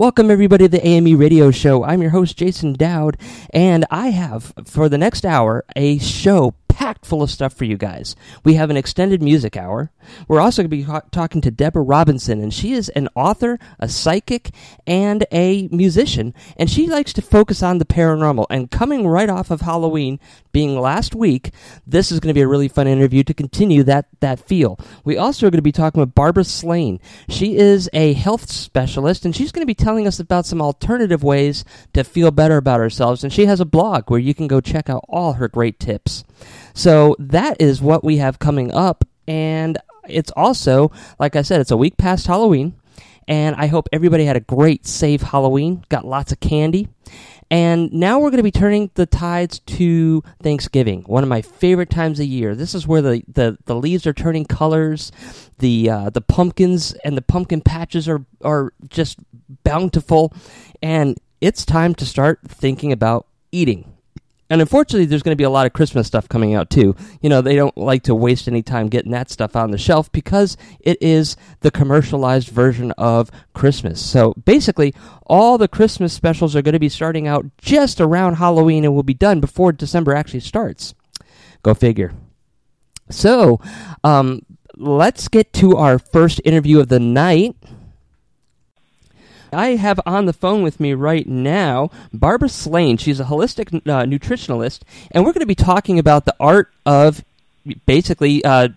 Welcome, everybody, to the AME Radio Show. I'm your host, Jason Dowd, and I have, for the next hour, a show packed full of stuff for you guys. We have an extended music hour. We're also going to be talking to Deborah Robinson, and she is an author, a psychic, and a musician, and she likes to focus on the paranormal. And coming right off of Halloween being last week, this is going to be a really fun interview to continue that, that feel. We also are going to be talking with Barbara Slaine. She is a health specialist, and she's going to be telling us about some alternative ways to feel better about ourselves. And she has a blog where you can go check out all her great tips. So that is what we have coming up. And it's also, like I said, it's a week past Halloween. And I hope everybody had a great, safe Halloween, got lots of candy. And now we're going to be turning the tides to Thanksgiving, one of my favorite times of year. This is where the, the, the leaves are turning colors, the uh, the pumpkins and the pumpkin patches are are just bountiful, and it's time to start thinking about eating. And unfortunately, there's going to be a lot of Christmas stuff coming out too. You know, they don't like to waste any time getting that stuff on the shelf because it is the commercialized version of Christmas. So basically, all the Christmas specials are going to be starting out just around Halloween and will be done before December actually starts. Go figure. So, um, let's get to our first interview of the night. I have on the phone with me right now Barbara Slaine. She's a holistic uh, nutritionalist, and we're going to be talking about the art of basically uh,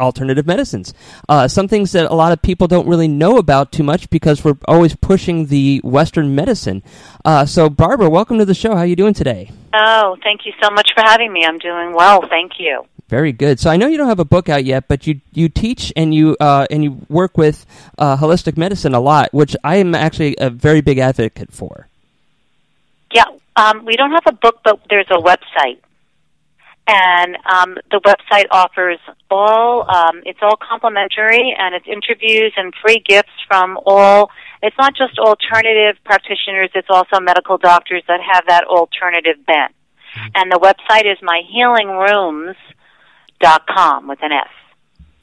alternative medicines. Uh, some things that a lot of people don't really know about too much because we're always pushing the Western medicine. Uh, so, Barbara, welcome to the show. How are you doing today? Oh, thank you so much for having me. I'm doing well, thank you. Very good. So I know you don't have a book out yet, but you you teach and you uh, and you work with uh, holistic medicine a lot, which I am actually a very big advocate for. Yeah, um, we don't have a book, but there's a website, and um, the website offers all. Um, it's all complimentary, and it's interviews and free gifts from all. It's not just alternative practitioners; it's also medical doctors that have that alternative bent. Mm-hmm. And the website is My Healing Rooms dot com with an S.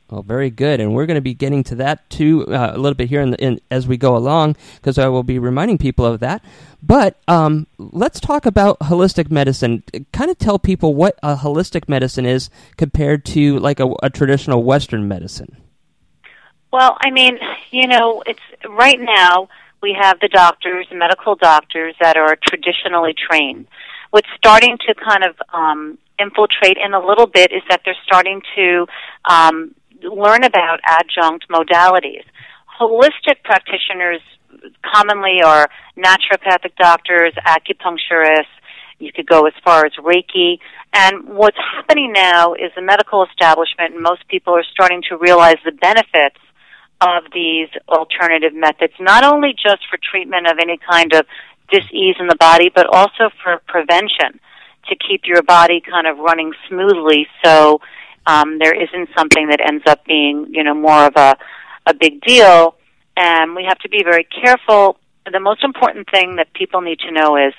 Well, very good, and we're going to be getting to that too uh, a little bit here in, the, in as we go along, because I will be reminding people of that. But um, let's talk about holistic medicine. Kind of tell people what a holistic medicine is compared to like a, a traditional Western medicine. Well, I mean, you know, it's right now we have the doctors, medical doctors that are traditionally trained. What's starting to kind of um, infiltrate in a little bit is that they're starting to um, learn about adjunct modalities. Holistic practitioners commonly are naturopathic doctors, acupuncturists, you could go as far as Reiki. And what's happening now is the medical establishment and most people are starting to realize the benefits of these alternative methods, not only just for treatment of any kind of disease in the body, but also for prevention to keep your body kind of running smoothly so um, there isn't something that ends up being, you know, more of a, a big deal. And we have to be very careful. The most important thing that people need to know is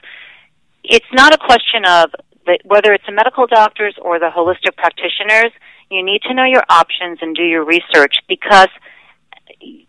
it's not a question of the, whether it's the medical doctors or the holistic practitioners. You need to know your options and do your research because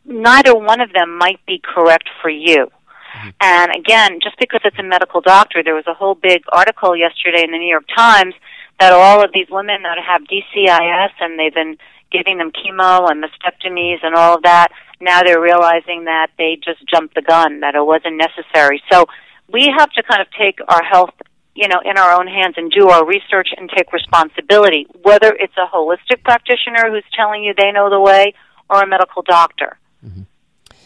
neither one of them might be correct for you. Mm-hmm. And again, just because it's a medical doctor, there was a whole big article yesterday in the New York Times that all of these women that have DCIS and they've been giving them chemo and mastectomies and all of that, now they're realizing that they just jumped the gun, that it wasn't necessary. So we have to kind of take our health, you know, in our own hands and do our research and take responsibility, whether it's a holistic practitioner who's telling you they know the way or a medical doctor. Mm-hmm.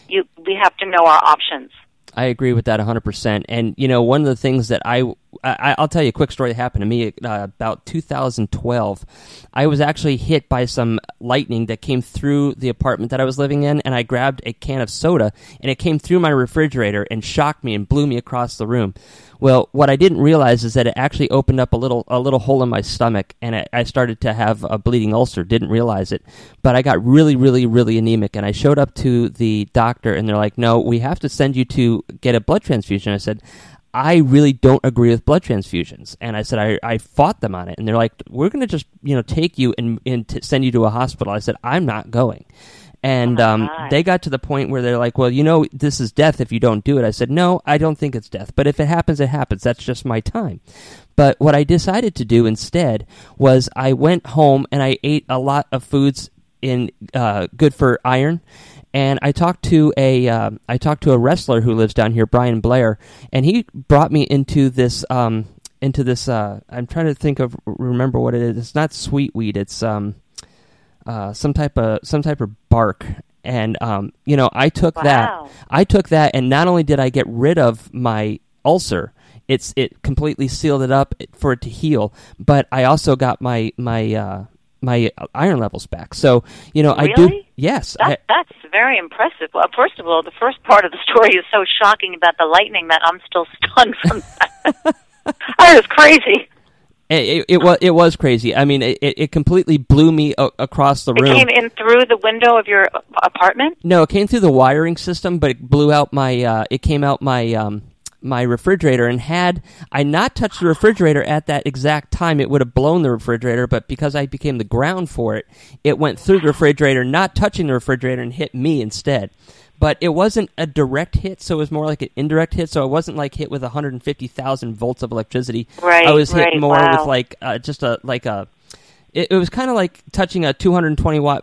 You, we have to know our options. I agree with that 100%. And, you know, one of the things that I, I will tell you a quick story that happened to me uh, about 2012. I was actually hit by some lightning that came through the apartment that I was living in, and I grabbed a can of soda, and it came through my refrigerator and shocked me and blew me across the room. Well, what I didn't realize is that it actually opened up a little a little hole in my stomach, and I, I started to have a bleeding ulcer. Didn't realize it, but I got really, really, really anemic, and I showed up to the doctor, and they're like, "No, we have to send you to get a blood transfusion." I said. I really don't agree with blood transfusions. And I said, I, I fought them on it. And they're like, we're going to just, you know, take you and, and send you to a hospital. I said, I'm not going and Oh, um, they got to the point where they're like, "Well, you know, this is death if you don't do it." I said, "No, I don't think it's death, but if it happens, it happens. That's just my time." But what I decided to do instead was I went home and I ate a lot of foods in uh, good for iron. And I talked to a uh, I talked to a wrestler who lives down here, Brian Blair, and he brought me into this um, into this. Uh, I'm trying to think of remember what it is. It's not sweet weed. It's um, uh, some type of some type of bark. And um, you know, I took Wow. that. I took that, and not only did I get rid of my ulcer, it's it completely sealed it up for it to heal. But I also got my my uh, my iron levels back. So you know, I do. Really? Yes, I, that's very impressive. Well, first of all, the first part of the story is so shocking about the lightning that I'm still stunned from that. that was crazy. It, it, was it was crazy. I mean, it, it completely blew me a- across the room. It came in through the window of your apartment. No, it came through the wiring system, but it blew out my. Uh, it came out my um, my refrigerator, and had I not touched the refrigerator at that exact time, it would have blown the refrigerator. But because I became the ground for it, it went through the refrigerator, not touching the refrigerator, and hit me instead. But it wasn't a direct hit, so it was more like an indirect hit. So it wasn't like hit with 150,000 volts of electricity. Right, I was hit right, more wow. with like uh, just a like a. It, it was kind of like touching a 220 watt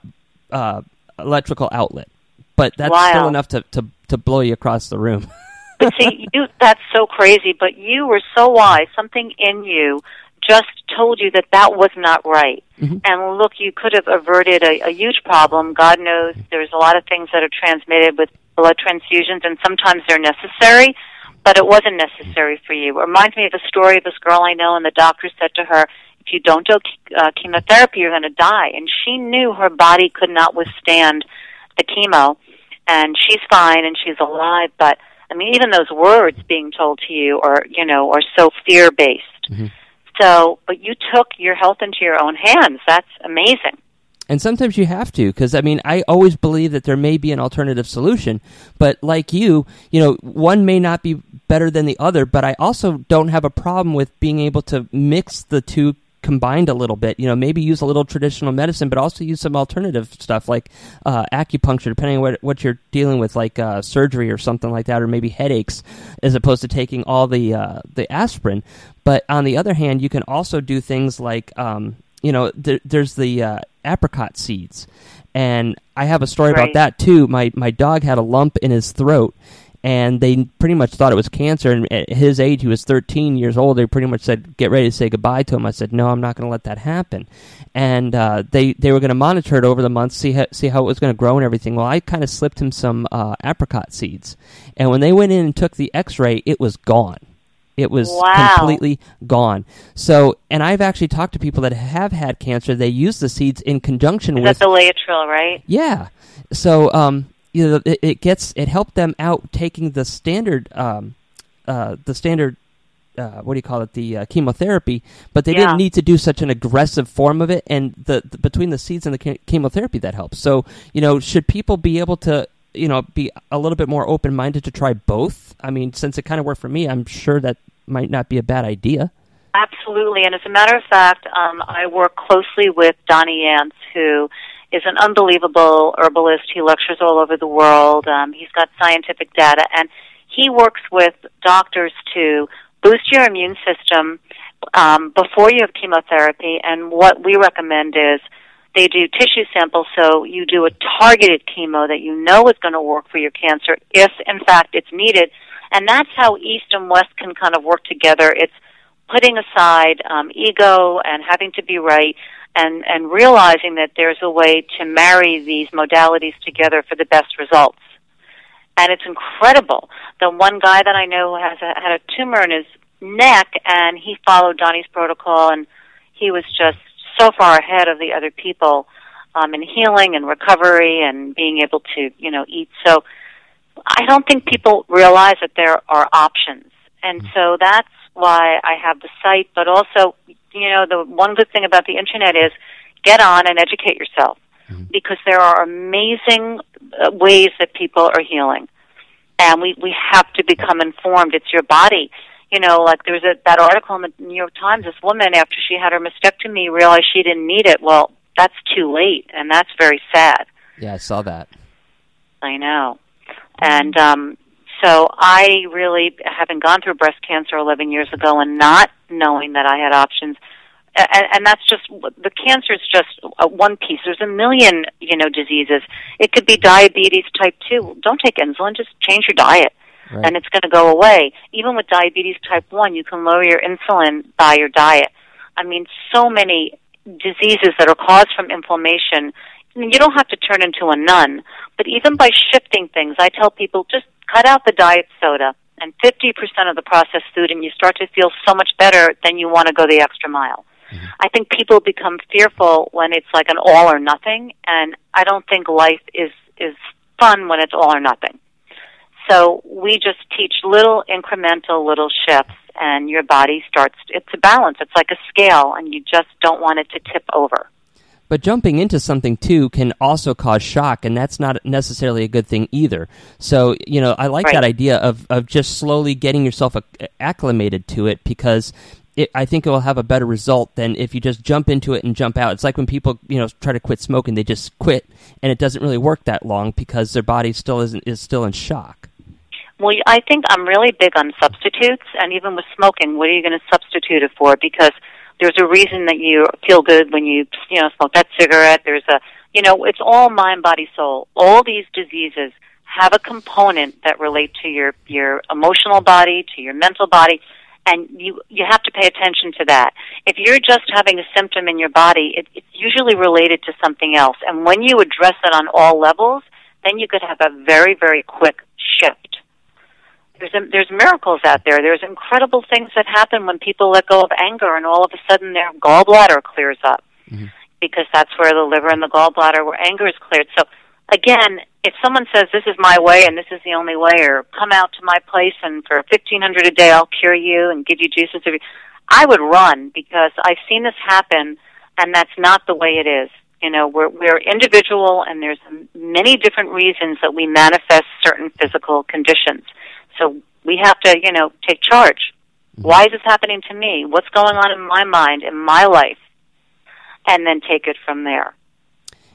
uh, electrical outlet, but that's still enough to, to to blow you across the room. But see, you, that's so crazy. But you were so wise. Something in you just told you that that was not right. Mhm. And look, you could have averted a, a huge problem. God knows there's a lot of things that are transmitted with blood transfusions, and sometimes they're necessary, but it wasn't necessary for you. It reminds me of the story of this girl I know, and the doctor said to her, if you don't do uh, chemotherapy, you're going to die. And she knew her body could not withstand the chemo, and she's fine and she's alive, but I mean, even those words being told to you are, you know, are so fear based. Mhm. So, but you took your health into your own hands. That's amazing. And sometimes you have to, because I mean, I always believe that there may be an alternative solution. But like you, you know, one may not be better than the other. But I also don't have a problem with being able to mix the two combined a little bit. You know, maybe use a little traditional medicine, but also use some alternative stuff like uh, acupuncture, depending on what what you're dealing with, like uh, surgery or something like that, or maybe headaches, as opposed to taking all the uh, the aspirin. But on the other hand, you can also do things like, um, you know, there, there's the uh, apricot seeds, and I have a story about that too. My my dog had a lump in his throat, and they pretty much thought it was cancer. And at his age, he was 13 years old. They pretty much said, "Get ready to say goodbye to him." I said, "No, I'm not going to let that happen." And uh, they they were going to monitor it over the months, see how, see how it was going to grow and everything. Well, I kind of slipped him some uh, apricot seeds, and when they went in and took the X-ray, it was gone. It was Wow. completely gone. So, and I've actually talked to people that have had cancer. They use the seeds in conjunction Is with that the Laetrile, right? yeah. So um, you know, it, it gets it helped them out taking the standard um, uh, the standard uh, what do you call it the uh, chemotherapy, but they Yeah. didn't need to do such an aggressive form of it. And the, the between the seeds and the che- chemotherapy that helps. So you know, should people be able to you know be a little bit more open minded to try both? I mean, since it kind of worked for me, I'm sure that might not be a bad idea. Absolutely. And as a matter of fact, um, I work closely with Donnie Yance, who is an unbelievable herbalist. He lectures all over the world. Um, he's got scientific data, and he works with doctors to boost your immune system um, before you have chemotherapy. And what we recommend is they do tissue samples, so you do a targeted chemo that you know is going to work for your cancer if, in fact, it's needed. And that's how East and West can kind of work together. It's putting aside um, ego and having to be right and, and realizing that there's a way to marry these modalities together for the best results. And it's incredible. The one guy that I know who has a, had a tumor in his neck, and he followed Donnie's protocol, and he was just so far ahead of the other people um, in healing and recovery and being able to, you know, eat. So I don't think people realize that there are options, and so that's why I have the site. But also, you know, the one good thing about the internet is get on and educate yourself because there are amazing uh, ways that people are healing, and we we have to become informed. It's your body. You know, like there was a, that article in the New York Times. This woman, after she had her mastectomy, realized she didn't need it. Well, that's too late, and that's very sad. Yeah, I saw that. I know. And um, so I really, having gone through breast cancer 11 years ago and not knowing that I had options, and, and that's just the cancer is just one piece. There's a million, you know, diseases. It could be diabetes type two. Don't take insulin. Just change your diet, right. and it's going to go away. Even with diabetes type one, you can lower your insulin by your diet. I mean, so many diseases that are caused from inflammation. I mean, you don't have to turn into a nun, but even by shifting things, I tell people just cut out the diet soda and 50% of the processed food, and you start to feel so much better, then you want to go the extra mile. Mm-hmm. I think people become fearful when it's like an all or nothing, and I don't think life is is fun when it's all or nothing. So we just teach little incremental little shifts, and your body starts. It's a balance. It's like a scale, and you just don't want it to tip over. But jumping into something too can also cause shock, and that's not necessarily a good thing either. So, you know, I like right. that idea of, of just slowly getting yourself acclimated to it because it, I think it will have a better result than if you just jump into it and jump out. It's like when people, you know, try to quit smoking, they just quit, and it doesn't really work that long because their body still isn't is still in shock. Well, I think I'm really big on substitutes, and even with smoking, what are you going to substitute it for? Because there's a reason that you feel good when you, you know, smoke that cigarette. There's a, you know, it's all mind, body, soul. All these diseases have a component that relate to your your emotional body, to your mental body and you you have to pay attention to that. If you're just having a symptom in your body, it, it's usually related to something else. And when you address it on all levels, then you could have a very very quick. There's a, there's miracles out there. There's incredible things that happen when people let go of anger, and all of a sudden their gallbladder clears up. Mm-hmm. Because that's where the liver and the gallbladder, where anger is cleared. So again, if someone says this is my way and this is the only way, or come out to my place and for fifteen hundred a day I'll cure you and give you juices, I would run because I've seen this happen, and that's not the way it is. You know, we're we're individual, and there's many different reasons that we manifest certain physical conditions. So we have to, you know, take charge. Mm-hmm. Why is this happening to me? What's going on in my mind, in my life? And then take it from there.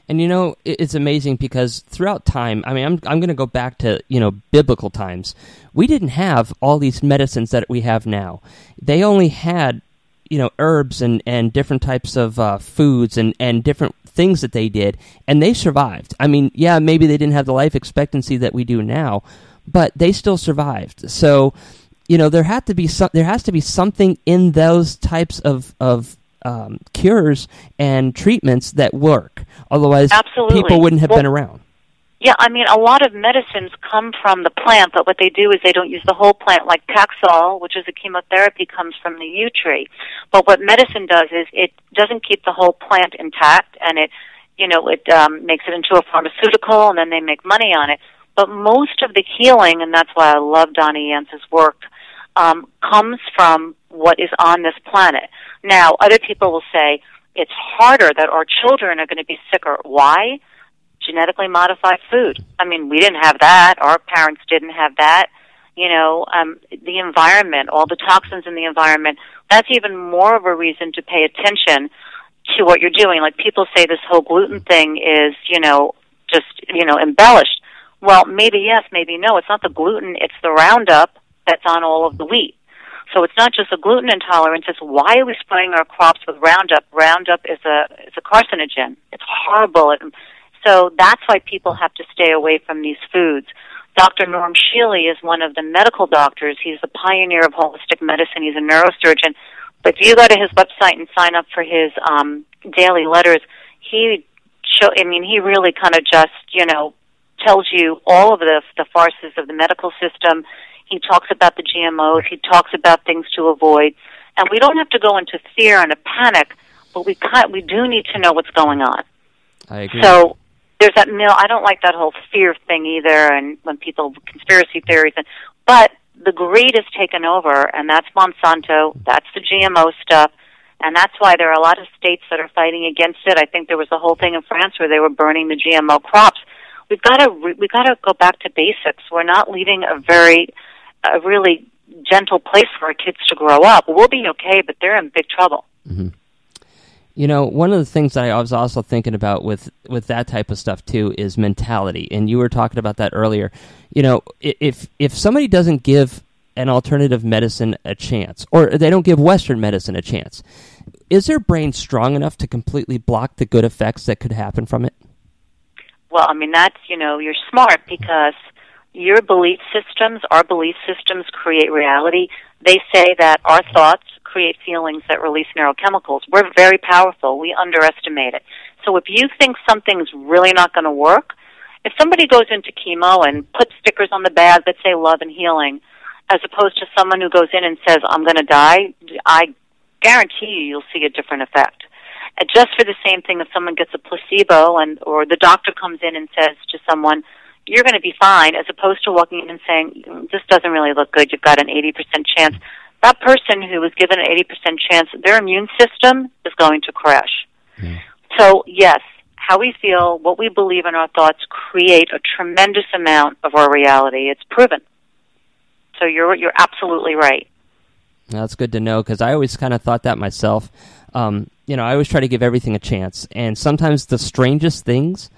And you know, it's amazing because throughout time, I mean, I'm I'm going to go back to you know biblical times. We didn't have all these medicines that we have now. They only had you know herbs and and different types of uh, foods and and different things that they did, and they survived. I mean, yeah, maybe they didn't have the life expectancy that we do now, but they still survived. So, you know, there had to be some, there has to be something in those types of of um, cures and treatments that work. Otherwise, Absolutely. people wouldn't have well, been around. Yeah, I mean, a lot of medicines come from the plant, but what they do is they don't use the whole plant. Like Taxol, which is a chemotherapy, comes from the yew tree. But what medicine does is it doesn't keep the whole plant intact, and it, you know, it um, makes it into a pharmaceutical, and then they make money on it. But most of the healing, and that's why I love Donnie Yance's work, um, comes from what is on this planet. Now, other people will say it's harder that our children are going to be sicker. Why? Genetically modified food. I mean, we didn't have that. Our parents didn't have that. You know, um, the environment, all the toxins in the environment. That's even more of a reason to pay attention to what you're doing. Like people say this whole gluten thing is, you know, just, you know, embellished. Well, maybe yes, maybe no. It's not the gluten, it's the Roundup that's on all of the wheat. So it's not just a gluten intolerance. It's why are we spraying our crops with Roundup? Roundup is a is a carcinogen. It's horrible. It, so that's why people have to stay away from these foods. Dr. Norm Shealy is one of the medical doctors. He's the pioneer of holistic medicine. He's a neurosurgeon. But if you go to his website and sign up for his um, daily letters, he show. I mean, he really kind of just you know tells you all of the the farces of the medical system he talks about the GMOs. He talks about things to avoid. And we don't have to go into fear and a panic, but we can we do need to know what's going on. I agree. So there's that mill. I don't like that whole fear thing either, and when people conspiracy theories. And but the greed has taken over, and that's Monsanto. That's the GMO stuff, and that's why there are a lot of states that are fighting against it. I think there was a whole thing in France where they were burning the GMO crops. We've got to re- we've got to go back to basics. We're not leaving a very a really gentle place for our kids to grow up, we'll be okay, but they're in big trouble. Mm-hmm. You know, one of the things that I was also thinking about with with that type of stuff too is mentality, and you were talking about that earlier. You know, if if somebody doesn't give an alternative medicine a chance, or they don't give Western medicine a chance, is their brain strong enough to completely block the good effects that could happen from it? Well, I mean, that's, you know, you're smart because your belief systems, our belief systems create reality. They say that our thoughts create feelings that release neurochemicals. We're very powerful. We underestimate it. So if you think something's really not going to work, if somebody goes into chemo and puts stickers on the bag that say love and healing, as opposed to someone who goes in and says, I'm going to die, I guarantee you you'll see a different effect. And just for the same thing, if someone gets a placebo and or the doctor comes in and says to someone, "You're going to be fine," as opposed to walking in and saying, "This doesn't really look good. You've got an 80% chance." That person who was given an 80% chance, their immune system is going to crash. Mm. So yes, how we feel, what we believe in our thoughts create a tremendous amount of our reality. It's proven. So you're you're absolutely right. That's good to know because I always kind of thought that myself. Um, you know, I always try to give everything a chance, and sometimes the strangest things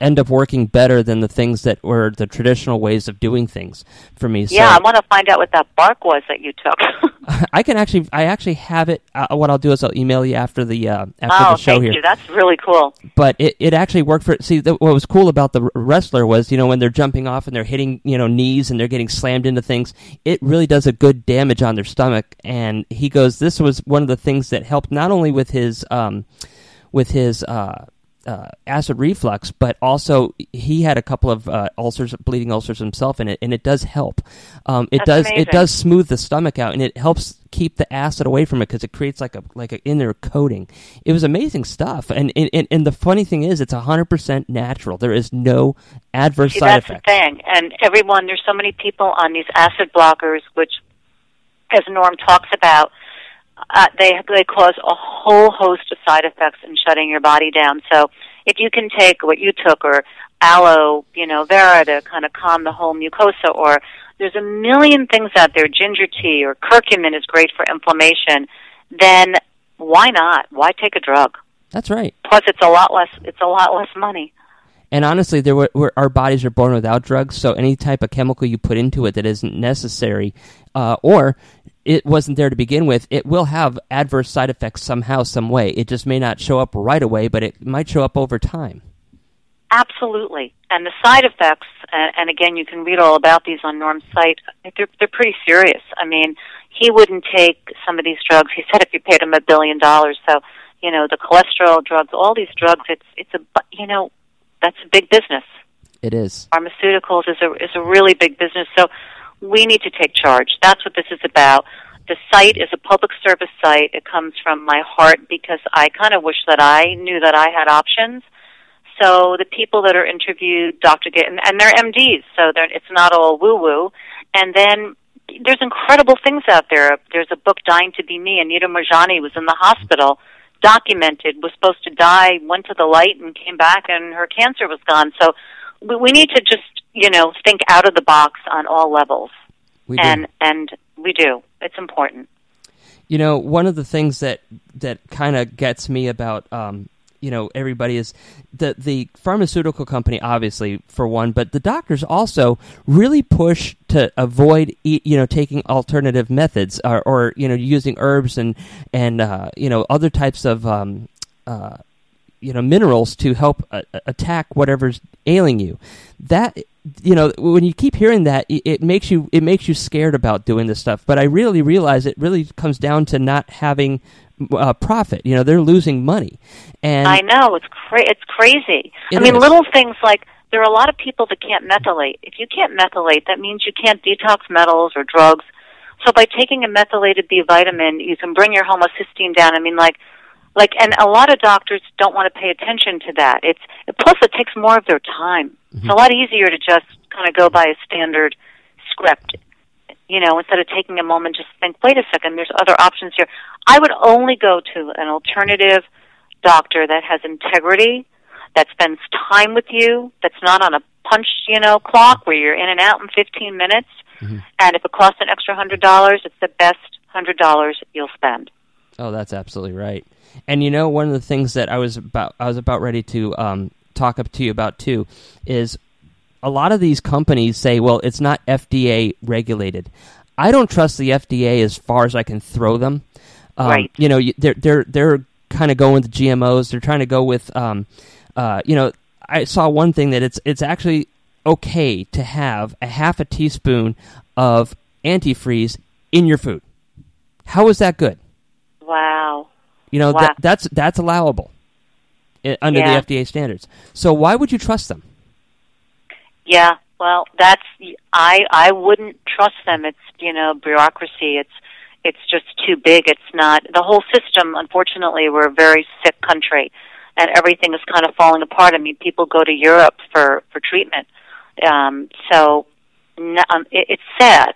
end up working better than the things that were the traditional ways of doing things for me. Yeah, so, I want to find out what that bark was that you took. I can actually, I actually have it. Uh, what I'll do is I'll email you after the uh, after oh, the show thank here. You. That's really cool. But it, it actually worked for. See, the, what was cool about the wrestler was, you know, when they're jumping off and they're hitting, you know, knees and they're getting slammed into things, it really does a good damage on their stomach. And he goes, this was one of the things that helped not only with his, um, with his. Uh, uh, acid reflux, but also he had a couple of uh, ulcers, bleeding ulcers himself, and it and it does help. Um, it That's does amazing. it does smooth the stomach out, and it helps keep the acid away from it because it creates like a like an inner coating. It was amazing stuff, and and, and the funny thing is, it's hundred percent natural. There is no adverse See, side that's effects. the thing, and everyone there's so many people on these acid blockers, which, as Norm talks about uh, they they cause a whole host of side effects in shutting your body down. So if you can take what you took or aloe, you know, vera to kind of calm the whole mucosa, or there's a million things out there. Ginger tea or curcumin is great for inflammation. Then why not? Why take a drug? That's right. Plus, it's a lot less. It's a lot less money. And honestly, there were, were, our bodies are born without drugs, so any type of chemical you put into it that isn't necessary, uh, or it wasn't there to begin with, it will have adverse side effects somehow, some way. It just may not show up right away, but it might show up over time. Absolutely. And the side effects, and, and again, you can read all about these on Norm's site, they're, they're pretty serious. I mean, he wouldn't take some of these drugs. He said if you paid him a billion dollars. So, you know, the cholesterol drugs, all these drugs, it's, it's a, you know, that's a big business. It is. Pharmaceuticals is a, is a really big business. So, we need to take charge. That's what this is about. The site is a public service site. It comes from my heart because I kind of wish that I knew that I had options. So the people that are interviewed, Dr. Git, and, they're MDs, so they're, it's not all woo woo. And then there's incredible things out there. There's a book, Dying to Be Me. Anita Moorjani was in the hospital, documented, was supposed to die, went to the light, and came back, and her cancer was gone. So we, we need to just you know, think out of the box on all levels. We do. And and we do. It's important. You know, one of the things that that kind of gets me about um, you know everybody is the the pharmaceutical company obviously for one but the doctors also really push to avoid eat, you know taking alternative methods or, or you know using herbs and and uh, you know other types of um, uh, you know minerals to help uh, attack whatever's ailing you. That you know when you keep hearing that it, makes you it makes you scared about doing this stuff. But i really realize it really comes down to not having uh, profit. You know they're losing money. And i know. It's cra- it's crazy. It i mean is. little things like there are a lot of people that can't methylate. If you can't methylate that means you can't detox metals or drugs. So by taking a methylated b vitamin you can bring your homocysteine down. I mean like like and a lot of doctors don't want to pay attention to that. It's plus it takes more of their time. Mm-hmm. it's a lot easier to just kind of go by a standard script you know instead of taking a moment just think wait a second there's other options here. I would only go to an alternative doctor that has integrity that spends time with you that's not on a punch you know clock where you're in and out in 15 minutes. Mm-hmm. and if it costs an extra hundred dollars it's the best hundred dollars you'll spend Oh, that's absolutely right. And you know, one of the things that I was about I was about ready to um, talk up to you about too is a lot of these companies say, "Well, it's not FDA regulated." I don't trust the FDA as far as I can throw them. Um, Right. You know, they're they're they're kind of going with GMOs. They're trying to go with, um, uh, you know, I saw one thing that it's it's actually okay to have a half a teaspoon of antifreeze in your food. How is that good? Wow. You know, Wow. that, that's that's allowable under Yeah. the FDA standards. So why would you trust them? Yeah, well, that's I I wouldn't trust them. It's you know bureaucracy. It's it's just too big. It's not the whole system. Unfortunately, we're a very sick country, and everything is kind of falling apart. I mean, people go to Europe for for treatment. Um, so um, it, it's sad.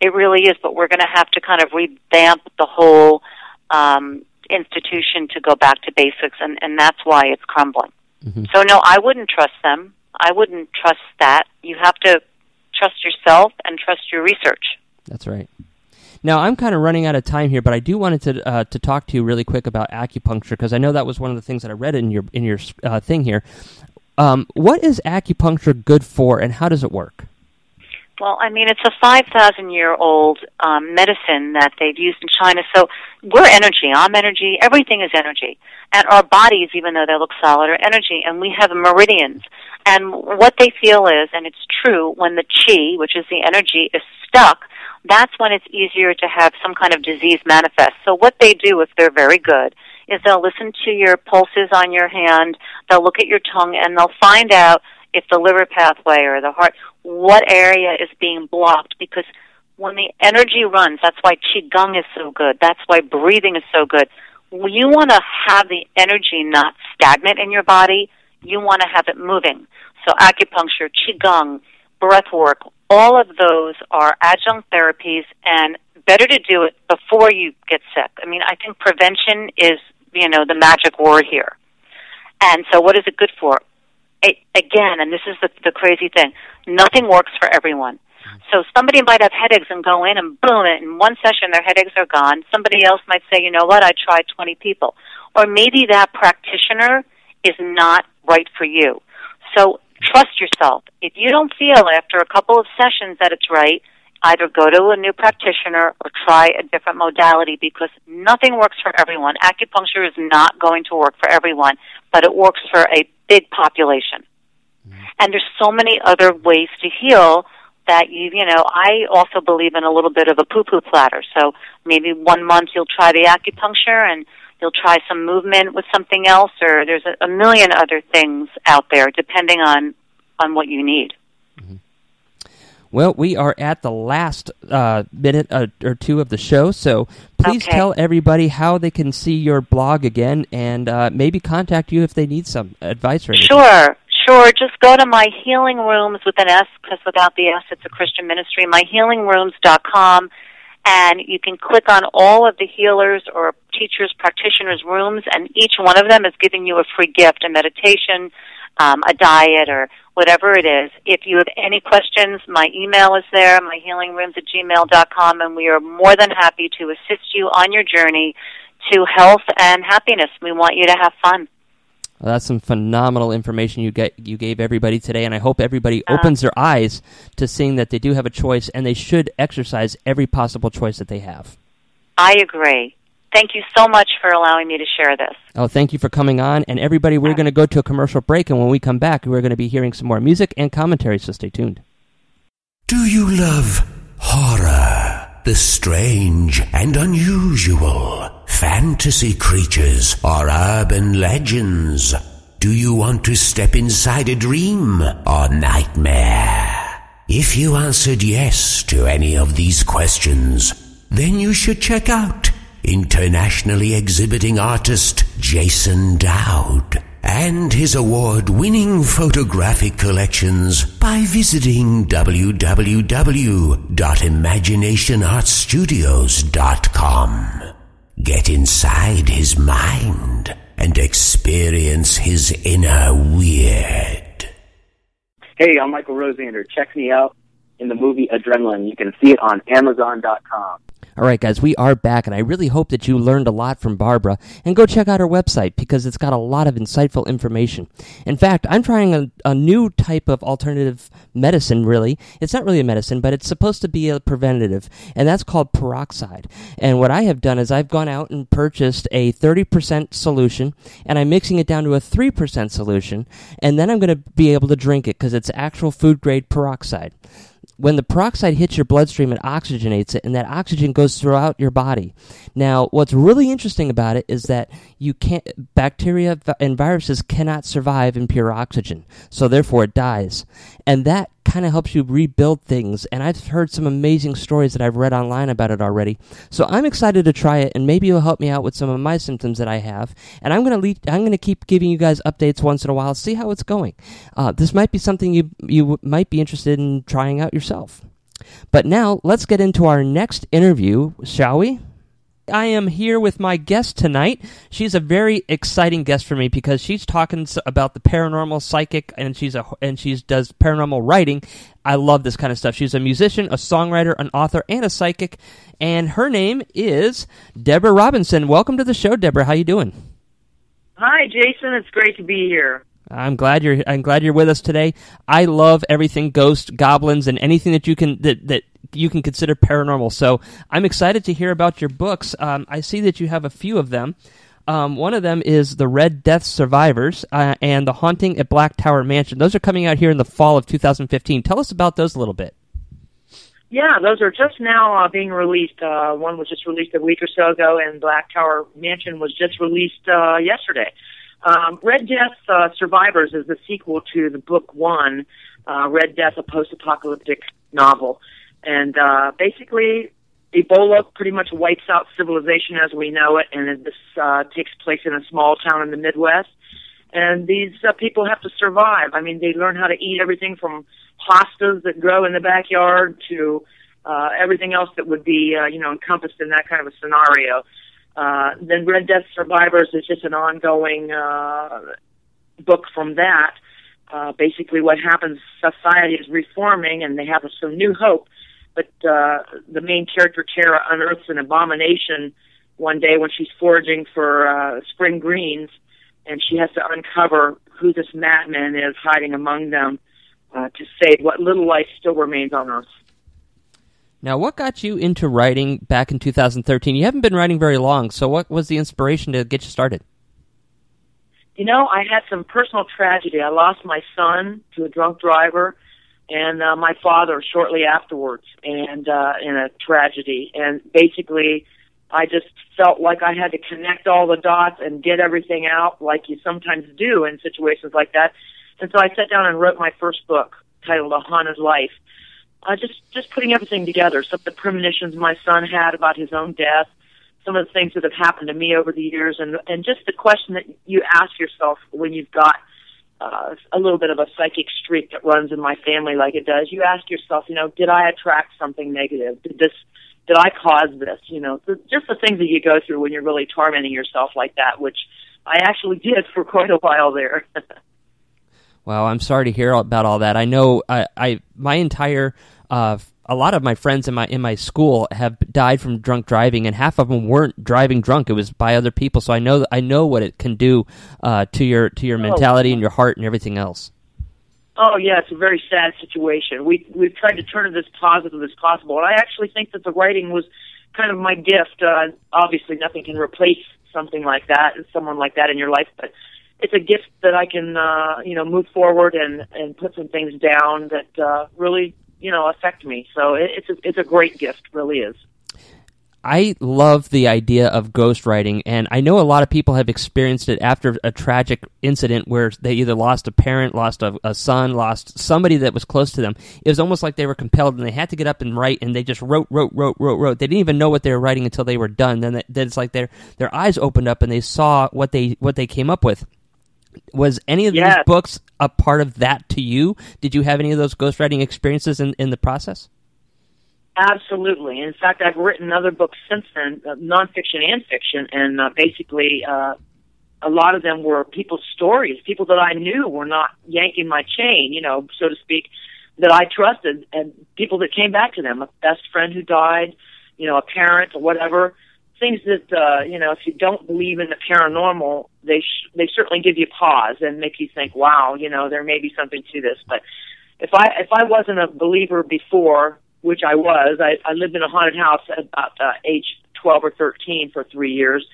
It really is. But we're going to have to kind of revamp the whole um, institution to go back to basics, and and that's why it's crumbling. Mhm. So no, I wouldn't trust them. I wouldn't trust that. You have to trust yourself and trust your research. That's right. Now I'm kind of running out of time here, but I do wanted to uh, to talk to you really quick about acupuncture because I know that was one of the things that I read in your in your uh, thing here. Um, what is acupuncture good for, and how does it work? Well, I mean, it's a 5,000 year old um, medicine that they've used in China. So we're energy. I'm energy. Everything is energy. And our bodies, even though they look solid, are energy. And we have meridians. And what they feel is, and it's true, when the chi, which is the energy, is stuck, that's when it's easier to have some kind of disease manifest. So what they do, if they're very good, is they'll listen to your pulses on your hand, they'll look at your tongue, and they'll find out if the liver pathway or the heart, what area is being blocked because when the energy runs, that's why Qigong is so good. That's why breathing is so good. You want to have the energy not stagnant in your body. You want to have it moving. So acupuncture, Qigong, breath work, all of those are adjunct therapies and better to do it before you get sick. I mean, I think prevention is, you know, the magic word here. And so what is it good for? it, again, and this is the, the crazy thing, nothing works for everyone. Mm-hmm. So somebody might have headaches and go in and boom, in one session their headaches are gone. Somebody else might say, you know what, I tried 20 people. Or maybe that practitioner is not right for you. So trust yourself. If you don't feel after a couple of sessions that it's right, either go to a new practitioner or try a different modality because nothing works for everyone. Acupuncture is not going to work for everyone, but it works for a big population. And there's so many other ways to heal that you, you know, I also believe in a little bit of a poo-poo platter. So maybe one month you'll try the acupuncture and you'll try some movement with something else or there's a, a million other things out there depending on, on what you need. Well, we are at the last uh, minute uh, or two of the show, so please Okay. tell everybody how they can see your blog again and uh, maybe contact you if they need some advice or anything. Sure, sure. Just go to my healing rooms with an S because without the S, it's a Christian ministry. Myhealingrooms.com, and you can click on all of the healers or teachers, practitioners' rooms, and each one of them is giving you a free gift, a meditation, um, a diet, or whatever it is. If you have any questions, my email is there, myhealingrooms at gmail.com, and we are more than happy to assist you on your journey to health and happiness. We want you to have fun. Well, that's some phenomenal information you get you gave everybody today, and I hope everybody Uh, opens their eyes to seeing that they do have a choice, and they should exercise every possible choice that they have. I agree. Thank you so much for allowing me to share this. Oh, thank you for coming on, and everybody. We're going to go to a commercial break, and when we come back, we're going to be hearing some more music and commentary. So stay tuned. Do you love horror? The strange and unusual, fantasy creatures or urban legends? Do you want to step inside a dream or nightmare? If you answered yes to any of these questions, then you should check out internationally exhibiting artist Jason Dowd and his award-winning photographic collections by visiting www.imaginationartstudios.com. Get inside his mind and experience his inner weird. Hey, I'm Michael Rosander. Check me out in the movie Adrenaline. You can see it on Amazon.com. All right, guys, we are back, and I really hope that you learned a lot from Barbara. And go check out her website because it's got a lot of insightful information. In fact, I'm trying a, a new type of alternative medicine, really. It's not really a medicine, but it's supposed to be a preventative, and that's called peroxide. And what I have done is I've gone out and purchased a 30% solution, and I'm mixing it down to a 3% solution, and then I'm going to be able to drink it because it's actual food grade peroxide when the peroxide hits your bloodstream, it oxygenates it, and that oxygen goes throughout your body. Now, what's really interesting about it is that you can't bacteria and viruses cannot survive in pure oxygen, so therefore it dies, and that kind of helps you rebuild things. And I've heard some amazing stories that I've read online about it already. So I'm excited to try it, and maybe it'll help me out with some of my symptoms that I have. And I'm gonna lead, I'm gonna keep giving you guys updates once in a while, see how it's going. Uh, this might be something you you might be interested in trying out yourself. But now let's get into our next interview, shall we? I am here with my guest tonight. She's a very exciting guest for me because she's talking about the paranormal, psychic, and she's a and she does paranormal writing. I love this kind of stuff. She's a musician, a songwriter, an author, and a psychic. And her name is Deborah Robinson. Welcome to the show, Deborah. How you doing? Hi, Jason. It's great to be here. I'm glad you're I'm glad you're with us today. I love everything ghost, goblins, and anything that you can that that you can consider paranormal. So I'm excited to hear about your books. Um, I see that you have a few of them. Um, one of them is The Red Death Survivors uh, and The Haunting at Black Tower Mansion. Those are coming out here in the fall of 2015. Tell us about those a little bit. Yeah, those are just now uh, being released. Uh, one was just released a week or so ago, and Black Tower Mansion was just released uh, yesterday. Um, Red Death uh, Survivors is the sequel to the book one, uh, Red Death, a post-apocalyptic novel. And uh, basically, Ebola pretty much wipes out civilization as we know it, and this uh, takes place in a small town in the Midwest. And these uh, people have to survive. I mean, they learn how to eat everything from hostas that grow in the backyard to uh, everything else that would be, uh, you know, encompassed in that kind of a scenario. Uh, then Red Death Survivors is just an ongoing uh, book from that. Uh, basically, what happens, society is reforming, and they have some new hope but uh, the main character Tara unearths an abomination one day when she's foraging for uh, spring greens, and she has to uncover who this madman is hiding among them uh, to save what little life still remains on Earth. Now, what got you into writing back in 2013? You haven't been writing very long, so what was the inspiration to get you started? You know, I had some personal tragedy. I lost my son to a drunk driver and uh, my father shortly afterwards, and uh, in a tragedy. And basically, I just felt like I had to connect all the dots and get everything out, like you sometimes do in situations like that. And so I sat down and wrote my first book, titled A Haunted Life. Uh, just just putting everything together. Some of the premonitions my son had about his own death, some of the things that have happened to me over the years, and and just the question that you ask yourself when you've got uh, a little bit of a psychic streak that runs in my family like it does, you ask yourself, you know, did I attract something negative? Did this, did I cause this? You know, the, just the things that you go through when you're really tormenting yourself like that, which I actually did for quite a while there. well, I'm sorry to hear about all that. I know I, I my entire uh, a lot of my friends in my in my school have died from drunk driving, and half of them weren't driving drunk; it was by other people. So I know I know what it can do uh, to your to your oh. mentality and your heart and everything else. Oh yeah, it's a very sad situation. We we've tried to turn it as positive as possible, and I actually think that the writing was kind of my gift. Uh, obviously, nothing can replace something like that and someone like that in your life, but it's a gift that I can uh, you know move forward and and put some things down that uh, really you know affect me. So it, it's a, it's a great gift, really is. I love the idea of ghostwriting, and I know a lot of people have experienced it after a tragic incident where they either lost a parent, lost a, a, son, lost somebody that was close to them. It was almost like they were compelled, and they had to get up and write, and they just wrote, wrote, wrote, wrote, wrote. They didn't even know what they were writing until they were done. Then, then it's like their their eyes opened up and they saw what they what they came up with. Was any of yes. these books a part of that to you? Did you have any of those ghostwriting experiences in, in the process? Absolutely. In fact, I've written other books since then, uh, nonfiction and fiction, and uh, basically, uh, a lot of them were people's stories. People that I knew were not yanking my chain, you know, so to speak, that I trusted, and people that came back to them. A best friend who died, you know, a parent or whatever, things that uh, you know, if you don't believe in the paranormal, they sh- they certainly give you pause and make you think, wow, you know, there may be something to this. But if I if I wasn't a believer before, which I was, I, I lived in a haunted house at about uh, age twelve or thirteen for three years,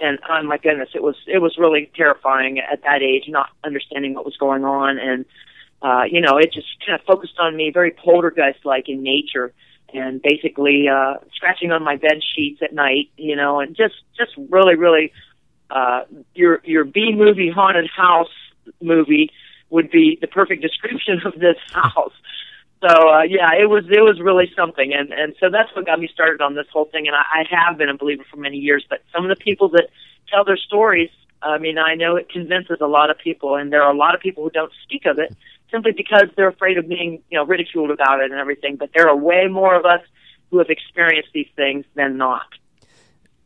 and oh my goodness, it was it was really terrifying at that age, not understanding what was going on, and uh, you know, it just kind of focused on me, very poltergeist like in nature and basically uh scratching on my bed sheets at night, you know, and just just really really uh your your B movie haunted house movie would be the perfect description of this house. So uh yeah, it was it was really something. And and so that's what got me started on this whole thing. And I, I have been a believer for many years, but some of the people that tell their stories, I mean, I know it convinces a lot of people and there are a lot of people who don't speak of it simply because they're afraid of being, you know, ridiculed about it and everything. But there are way more of us who have experienced these things than not.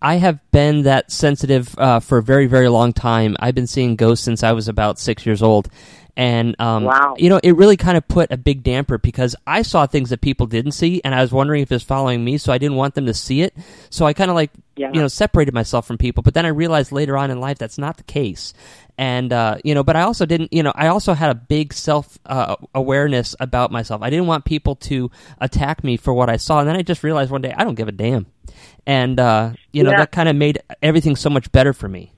I have been that sensitive uh, for a very, very long time. I've been seeing ghosts since I was about six years old. And, um, wow. you know, it really kind of put a big damper because I saw things that people didn't see, and I was wondering if it was following me, so I didn't want them to see it. So I kind of like, yeah. you know, separated myself from people. But then I realized later on in life that's not the case and uh, you know but i also didn't you know i also had a big self uh, awareness about myself i didn't want people to attack me for what i saw and then i just realized one day i don't give a damn and uh, you know Yeah. that kind of made everything so much better for me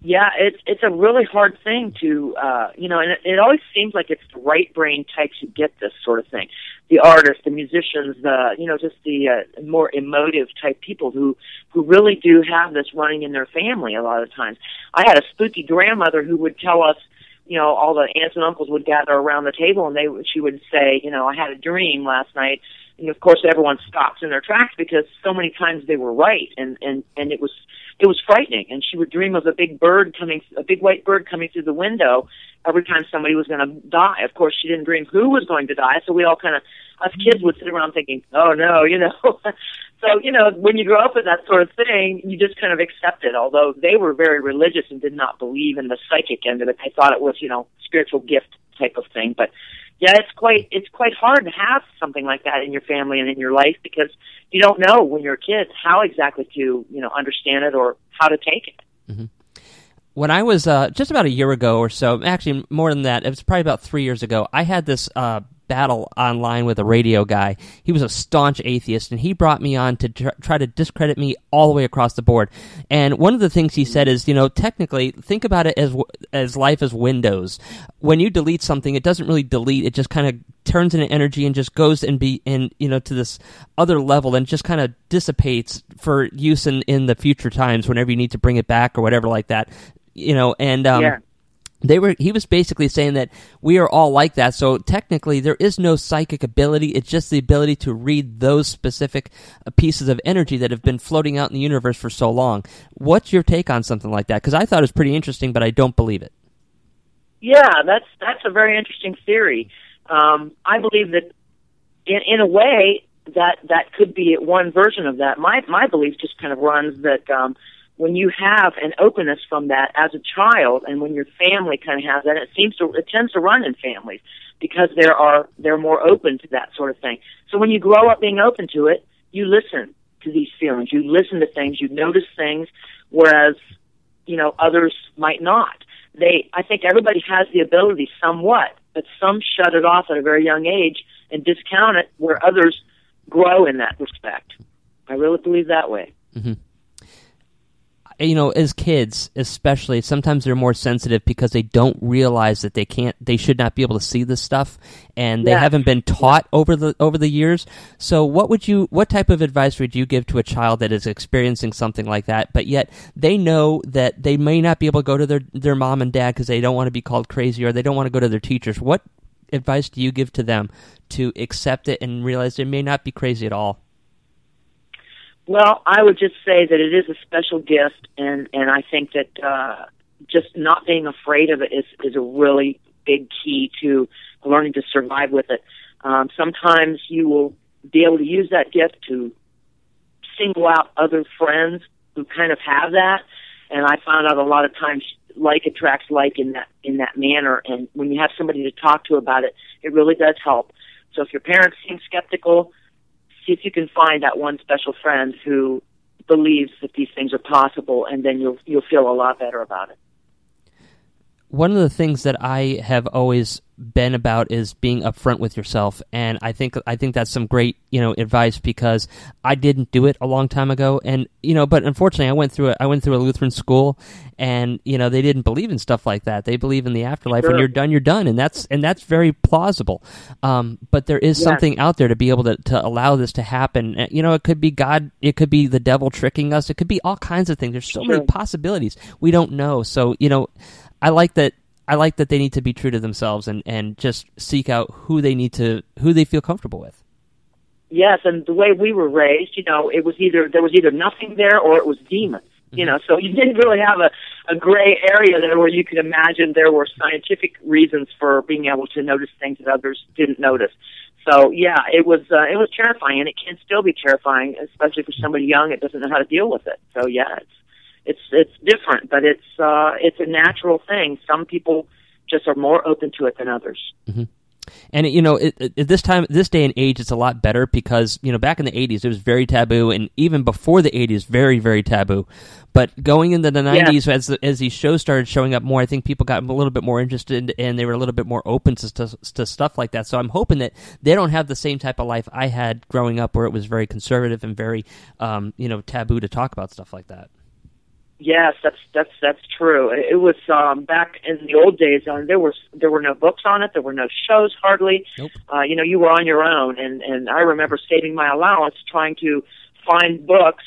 Yeah, it's it's a really hard thing to uh you know, and it, it always seems like it's the right brain types who get this sort of thing. The artists, the musicians, the you know, just the uh, more emotive type people who who really do have this running in their family a lot of times. I had a spooky grandmother who would tell us, you know, all the aunts and uncles would gather around the table and they she would say, you know, I had a dream last night and of course everyone stops in their tracks because so many times they were right and and and it was it was frightening. And she would dream of a big bird coming a big white bird coming through the window every time somebody was going to die. Of course she didn't dream who was going to die so we all kind of us kids would sit around thinking oh no you know? So you know when you grow up with that sort of thing you just kind of accept it although they were very religious and did not believe in the psychic end of it. They thought it was you know spiritual gift type of thing but yeah, it's quite it's quite hard to have something like that in your family and in your life because you don't know when you're a kid how exactly to you know understand it or how to take it. mhm when I was uh, just about a year ago or so, actually more than that, it was probably about three years ago. I had this uh, battle online with a radio guy. He was a staunch atheist, and he brought me on to tr- try to discredit me all the way across the board. And one of the things he said is, you know, technically, think about it as w- as life as Windows. When you delete something, it doesn't really delete; it just kind of turns into energy and just goes and be in you know to this other level and just kind of dissipates for use in in the future times whenever you need to bring it back or whatever like that you know and um Yeah. They were he was basically saying that we are all like that. So technically there is no psychic ability. It's just the ability to read those specific uh, pieces of energy that have been floating out in the universe for so long. What's your take on something like that? Because i thought it was pretty interesting but i don't believe it. Yeah, that's that's a very interesting theory. Um, I believe that in in a way that that could be one version of that. My my belief just kind of runs that um, when you have an openness from that as a child, and when your family kind of has that, it seems to it tends to run in families because there are they're more open to that sort of thing. So when you grow up being open to it, you listen to these feelings, you listen to things, you notice things, whereas you know others might not. They, I think everybody has the ability somewhat, but some shut it off at a very young age and discount it, where others grow in that respect. I really believe that way. Mm-hmm. You know as kids especially sometimes they're more sensitive because they don't realize that they can't they should not be able to see this stuff and they Yeah. haven't been taught over the over the years. So what would you what type of advice would you give to a child that is experiencing something like that but yet they know that they may not be able to go to their their mom and dad because they don't want to be called crazy or they don't want to go to their teachers? What advice do you give to them to accept it and realize they may not be crazy at all Well, I would just say that it is a special gift, and and I think that uh, just not being afraid of it is is a really big key to learning to survive with it. Um, sometimes you will be able to use that gift to single out other friends who kind of have that, and I found out a lot of times like attracts like in that in that manner, and when you have somebody to talk to about it, it really does help. So if your parents seem skeptical, see if you can find that one special friend who believes that these things are possible, and then you'll you'll feel a lot better about it. One of the things that I have always been about is being upfront with yourself, and I think I think that's some great you know advice because I didn't do it a long time ago, and you know, but unfortunately, I went through a, I went through a Lutheran school, and you know they didn't believe in stuff like that. They believe in the afterlife. Sure. When you're done, you're done, and that's and that's very plausible. Um, but there is Yes. something out there to be able to, to allow this to happen. Uh, You know, it could be God, it could be the devil tricking us, it could be all kinds of things. There's so many possibilities we don't know. So you know, I like that. I like that they need to be true to themselves and, and just seek out who they need to who they feel comfortable with. Yes, and the way we were raised, you know, it was either there was either nothing there or it was demons. You know, so you didn't really have a, a gray area there where you could imagine there were scientific reasons for being able to notice things that others didn't notice. So yeah, it was uh, it was terrifying, and it can still be terrifying, especially for somebody young that doesn't know how to deal with it. So yeah, it's it's it's different, but it's uh, it's a natural thing. Some people just are more open to it than others. Mm-hmm. And you know, it, it, at this time, this day and age, it's a lot better because you know, back in the '80s, it was very taboo, and even before the '80s, very, very taboo. But going into the '90s, as the, as these shows started showing up more, I think people got a little bit more interested, and they were a little bit more open to, to to stuff like that. So I'm hoping that they don't have the same type of life I had growing up, where it was very conservative and very, um, you know, taboo to talk about stuff like that. Yes, that's that's that's true. It was um, back in the old days. Um, there was there were no books on it. There were no shows hardly. Nope. Uh, you know, you were on your own, and and I remember saving my allowance trying to find books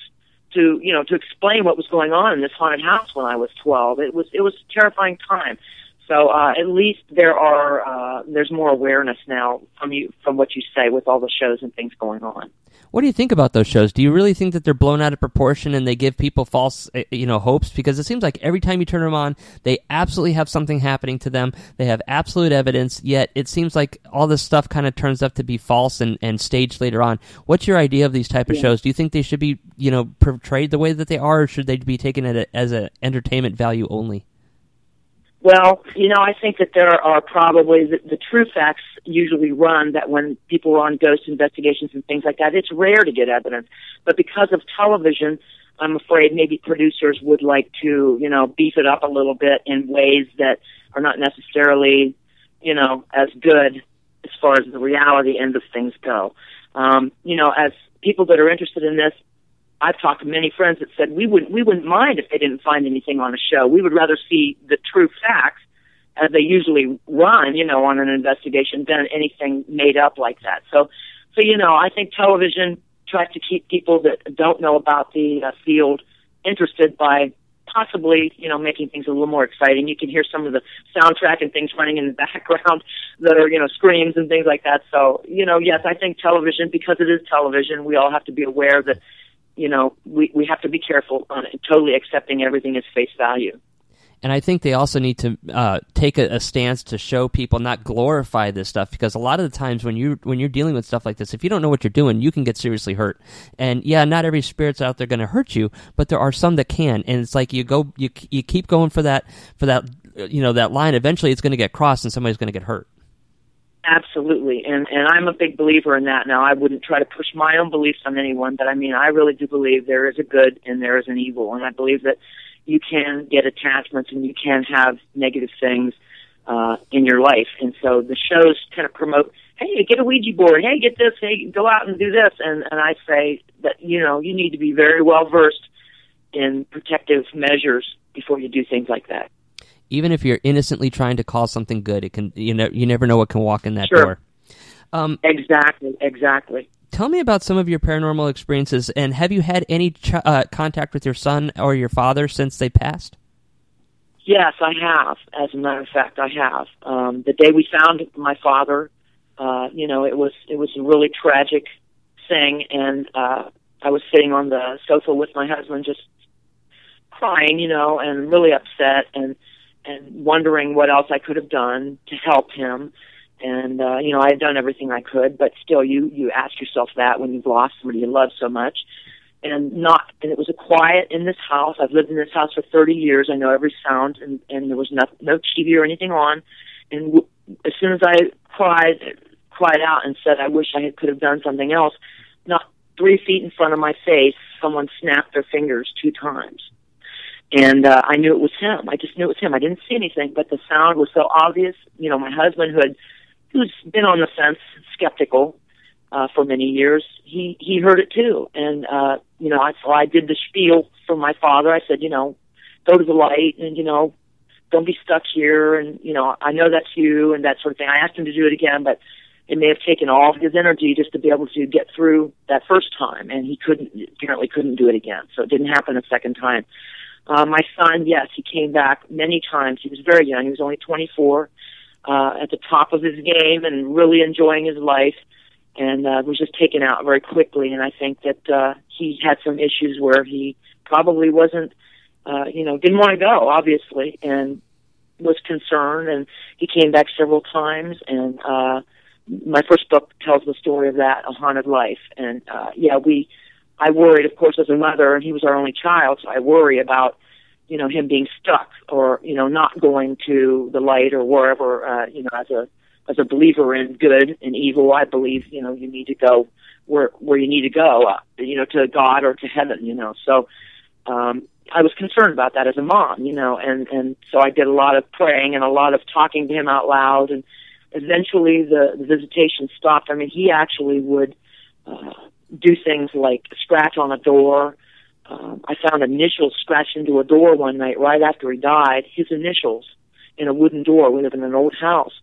to you know to explain what was going on in this haunted house when I was twelve. It was it was a terrifying time. So uh, at least there are uh, there's more awareness now from you from what you say with all the shows and things going on. What do you think about those shows? Do you really think that they're blown out of proportion and they give people false, uh, you know, hopes? Because it seems like every time you turn them on, they absolutely have something happening to them. They have absolute evidence. Yet it seems like all this stuff kind of turns up to be false and, and staged later on. What's your idea of these type of Yeah. shows? Do you think they should be, you know, portrayed the way that they are, or should they be taken at a, as an entertainment value only? Well, you know, I think that there are probably the, the true facts usually run that when people are on ghost investigations and things like that, it's rare to get evidence. But because of television, I'm afraid maybe producers would like to, you know, beef it up a little bit in ways that are not necessarily, you know, as good as far as the reality end of things go. Um, you know, as people that are interested in this, I've talked to many friends that said we wouldn't we wouldn't mind if they didn't find anything on a show. We would rather see the true facts as they usually run, you know, on an investigation than anything made up like that. So, so you know, I think television tries to keep people that don't know about the uh, field interested by possibly, you know, making things a little more exciting. You can hear some of the soundtrack and things running in the background that are, you know, screams and things like that. So, you know, yes, I think television, because it is television, we all have to be aware that, you know, we, we have to be careful on totally accepting everything as face value. And I think they also need to uh, take a, a stance to show people, not glorify this stuff, because a lot of the times when you when you're dealing with stuff like this, if you don't know what you're doing, you can get seriously hurt. And yeah, not every spirit's out there going to hurt you, but there are some that can. And it's like you go, you you keep going for that for that you know that line. Eventually, it's going to get crossed, and somebody's going to get hurt. Absolutely, and and I'm a big believer in that. Now, I wouldn't try to push my own beliefs on anyone, but I mean, I really do believe there is a good and there is an evil, and I believe that you can get attachments and you can have negative things uh, in your life, and so the shows kind of promote, hey, get a Ouija board, hey, get this, hey, go out and do this, and and I say that you know you need to be very well versed in protective measures before you do things like that. Even if you're innocently trying to cause something good, it can you know you never know what can walk in that Sure. door. Um, Exactly, exactly. tell me about some of your paranormal experiences, and have you had any ch- uh, contact with your son or your father since they passed? Yes, I have. As a matter of fact, I have. Um, the day we found my father, uh, you know, it was it was a really tragic thing, and uh, I was sitting on the sofa with my husband, just crying, you know, and really upset, and and wondering what else I could have done to help him. And uh, you know, I had done everything I could, but still, you you ask yourself that when you've lost somebody you love so much and not and it was a quiet in this house. I've lived in this house for 30 years. I know every sound and and there was no no TV or anything on. And w- as soon as I cried cried out and said I wish I had, could have done something else, not three feet in front of my face, someone snapped their fingers two times. And uh, I knew it was him. I just knew it was him. I didn't see anything, but the sound was so obvious. You know, my husband, who had who's been on the fence, skeptical uh, for many years, he he heard it too. And uh, you know, I so I did the spiel for my father. I said, you know, go to the light, and you know, don't be stuck here. And you know, I know that's you, and that sort of thing. I asked him to do it again, but it may have taken all of his energy just to be able to get through that first time, and he couldn't apparently couldn't do it again. So it didn't happen a second time. Uh, my son, yes, he came back many times. He was very young. He was only 24, uh, at the top of his game and really enjoying his life, and uh, was just taken out very quickly. And I think that uh, he had some issues where he probably wasn't, uh, you know, didn't want to go, obviously, and was concerned. And he came back several times, and uh, my first book tells the story of that, A Haunted Life. And uh, yeah, we I worried, of course, as a mother, and he was our only child, so I worry about, you know, him being stuck or, you know, not going to the light or wherever, uh, you know, as a, as a believer in good and evil, I believe, you know, you need to go where, where you need to go, uh, you know, to God or to heaven, you know, so, um, I was concerned about that as a mom, you know, and, and so I did a lot of praying and a lot of talking to him out loud and eventually the, the visitation stopped. I mean, he actually would, uh, do things like scratch on a door. Um, I found initials scratched into a door one night right after he died. His initials in a wooden door. We live in an old house,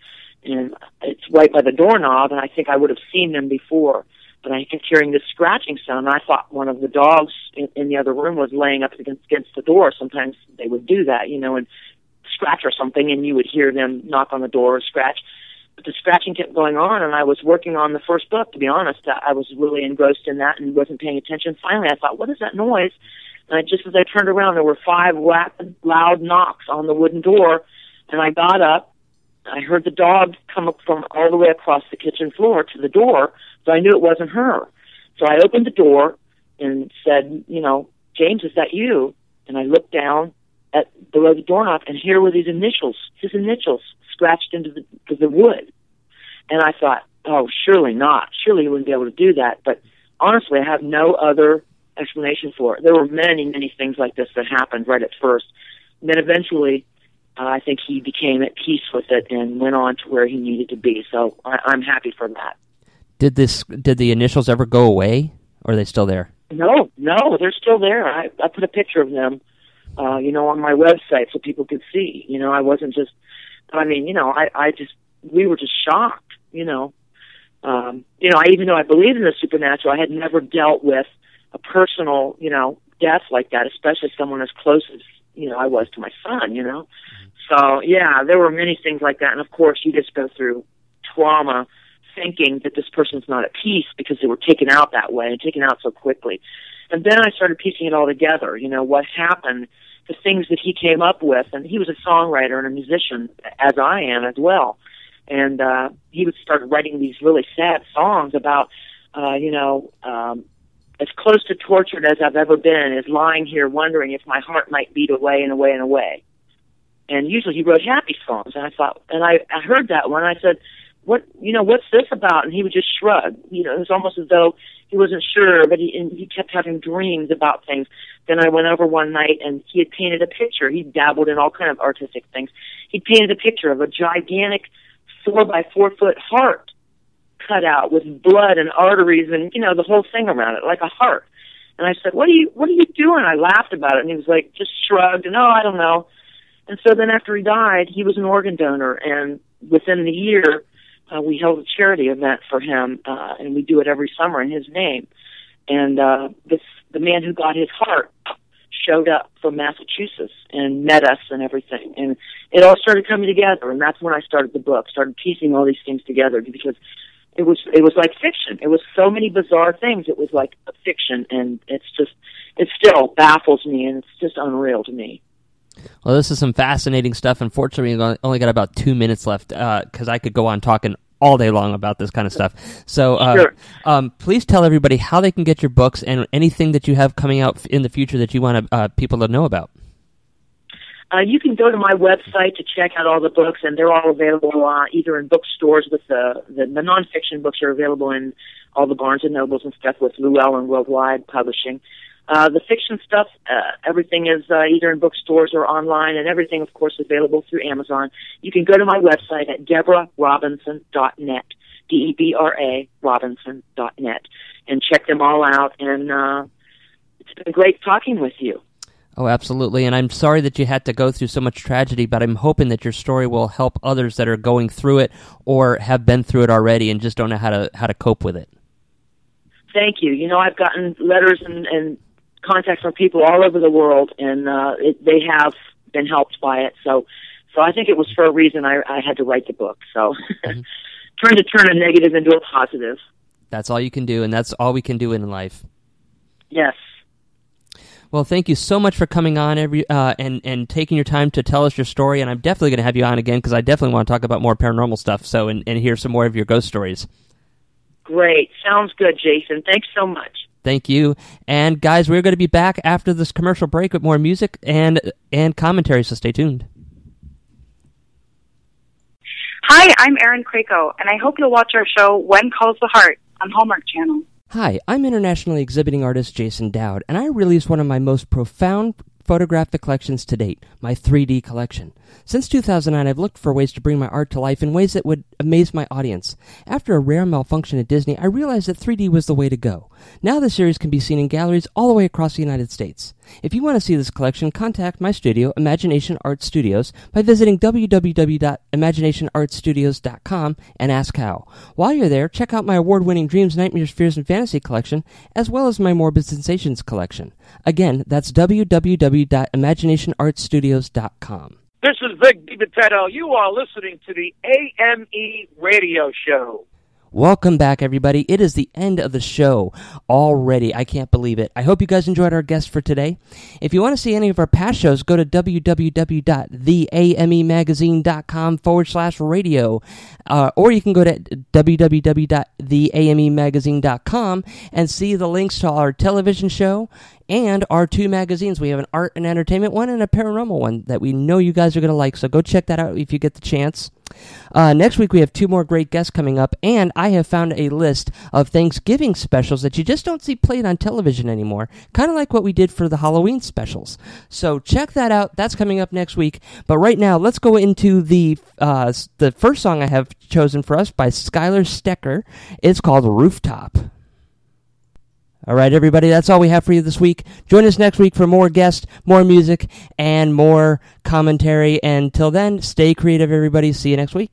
and it's right by the doorknob. And I think I would have seen them before, but I kept hearing this scratching sound. And I thought one of the dogs in, in the other room was laying up against, against the door. Sometimes they would do that, you know, and scratch or something, and you would hear them knock on the door or scratch but the scratching kept going on, and I was working on the first book. To be honest, I was really engrossed in that and wasn't paying attention. Finally, I thought, "What is that noise?" And I, just as I turned around, there were five rapid, loud knocks on the wooden door, and I got up. I heard the dog come up from all the way across the kitchen floor to the door, so I knew it wasn't her. So I opened the door and said, "You know, James, is that you?" And I looked down at below the doorknob, and here were these initials, his initials, scratched into the, the wood. And I thought, oh, surely not. Surely he wouldn't be able to do that. But honestly, I have no other explanation for it. There were many, many things like this that happened right at first. And then eventually, uh, I think he became at peace with it and went on to where he needed to be. So I, I'm happy for that. Did this? Did the initials ever go away, or are they still there? No, no, they're still there. I, I put a picture of them, uh, you know, on my website so people could see. You know, I wasn't just I mean, you know, I, I just, we were just shocked, you know. Um, you know, I even though I believe in the supernatural, I had never dealt with a personal, you know, death like that, especially someone as close as, you know, I was to my son, you know. So, yeah, there were many things like that. And of course, you just go through trauma thinking that this person's not at peace because they were taken out that way and taken out so quickly. And then I started piecing it all together, you know, what happened the things that he came up with. And he was a songwriter and a musician, as I am as well. And uh, he would start writing these really sad songs about, uh, you know, um, as close to tortured as I've ever been is lying here wondering if my heart might beat away and away and away. And usually he wrote happy songs. And I thought, and I, I heard that one. I said, what, you know, what's this about? And he would just shrug. You know, it was almost as though he wasn't sure, but he, and he kept having dreams about things. Then I went over one night and he had painted a picture. He dabbled in all kind of artistic things. He painted a picture of a gigantic four by four foot heart cut out with blood and arteries and, you know, the whole thing around it, like a heart. And I said, what are you, what are you doing? I laughed about it and he was like, just shrugged and, oh, I don't know. And so then after he died, he was an organ donor and within the year, uh, we held a charity event for him, uh, and we do it every summer in his name. And uh, this the man who got his heart showed up from Massachusetts and met us and everything, and it all started coming together. And that's when I started the book, started piecing all these things together because it was it was like fiction. It was so many bizarre things. It was like fiction, and it's just it still baffles me, and it's just unreal to me. Well, this is some fascinating stuff. Unfortunately, we only got about two minutes left because uh, I could go on talking all day long about this kind of stuff. So, uh, sure. um, please tell everybody how they can get your books and anything that you have coming out in the future that you want uh, people to know about. Uh, you can go to my website to check out all the books, and they're all available uh, either in bookstores with the, the the nonfiction books are available in all the Barnes and Nobles and stuff with Llewellyn Worldwide Publishing. Uh, the fiction stuff, uh, everything is uh, either in bookstores or online, and everything, of course, available through Amazon. You can go to my website at debrarobinson.net, D-E-B-R-A, robinson.net, and check them all out. And uh, it's been great talking with you. Oh, absolutely. And I'm sorry that you had to go through so much tragedy, but I'm hoping that your story will help others that are going through it or have been through it already and just don't know how to how to cope with it. Thank you. You know, I've gotten letters and, and contact from people all over the world, and uh, it, they have been helped by it. So, so I think it was for a reason I, I had to write the book. So, mm-hmm. trying to turn a negative into a positive. That's all you can do, and that's all we can do in life. Yes. Well, thank you so much for coming on every uh, and and taking your time to tell us your story. And I'm definitely going to have you on again because I definitely want to talk about more paranormal stuff. So and, and hear some more of your ghost stories. Great, sounds good, Jason. Thanks so much. Thank you. And guys, we're going to be back after this commercial break with more music and and commentary. So stay tuned. Hi, I'm Erin Krakow, and I hope you'll watch our show When Calls the Heart on Hallmark Channel. Hi, I'm internationally exhibiting artist Jason Dowd, and I released one of my most profound photographic collections to date, my 3D collection. Since 2009, I've looked for ways to bring my art to life in ways that would amaze my audience. After a rare malfunction at Disney, I realized that 3D was the way to go. Now the series can be seen in galleries all the way across the United States. If you want to see this collection, contact my studio, Imagination Art Studios, by visiting www.imaginationartstudios.com and ask how. While you're there, check out my award-winning Dreams, Nightmares, Fears, and Fantasy collection, as well as my Morbid Sensations collection. Again, that's www.imaginationartstudios.com. This is Vic DiVitetto. You are listening to the AME Radio Show. Welcome back, everybody. It is the end of the show already. I can't believe it. I hope you guys enjoyed our guest for today. If you want to see any of our past shows, go to www.theamemagazine.com forward slash radio. Uh, or you can go to www.theamemagazine.com and see the links to our television show and our two magazines. We have an art and entertainment one and a paranormal one that we know you guys are going to like. So go check that out if you get the chance. Uh, next week, we have two more great guests coming up, and I have found a list of Thanksgiving specials that you just don't see played on television anymore, kind of like what we did for the Halloween specials. So check that out. That's coming up next week. But right now, let's go into the uh, the first song I have chosen for us by Skylar Stecker. It's called Rooftop. All right, everybody, that's all we have for you this week. Join us next week for more guests, more music, and more commentary. Until then, stay creative, everybody. See you next week.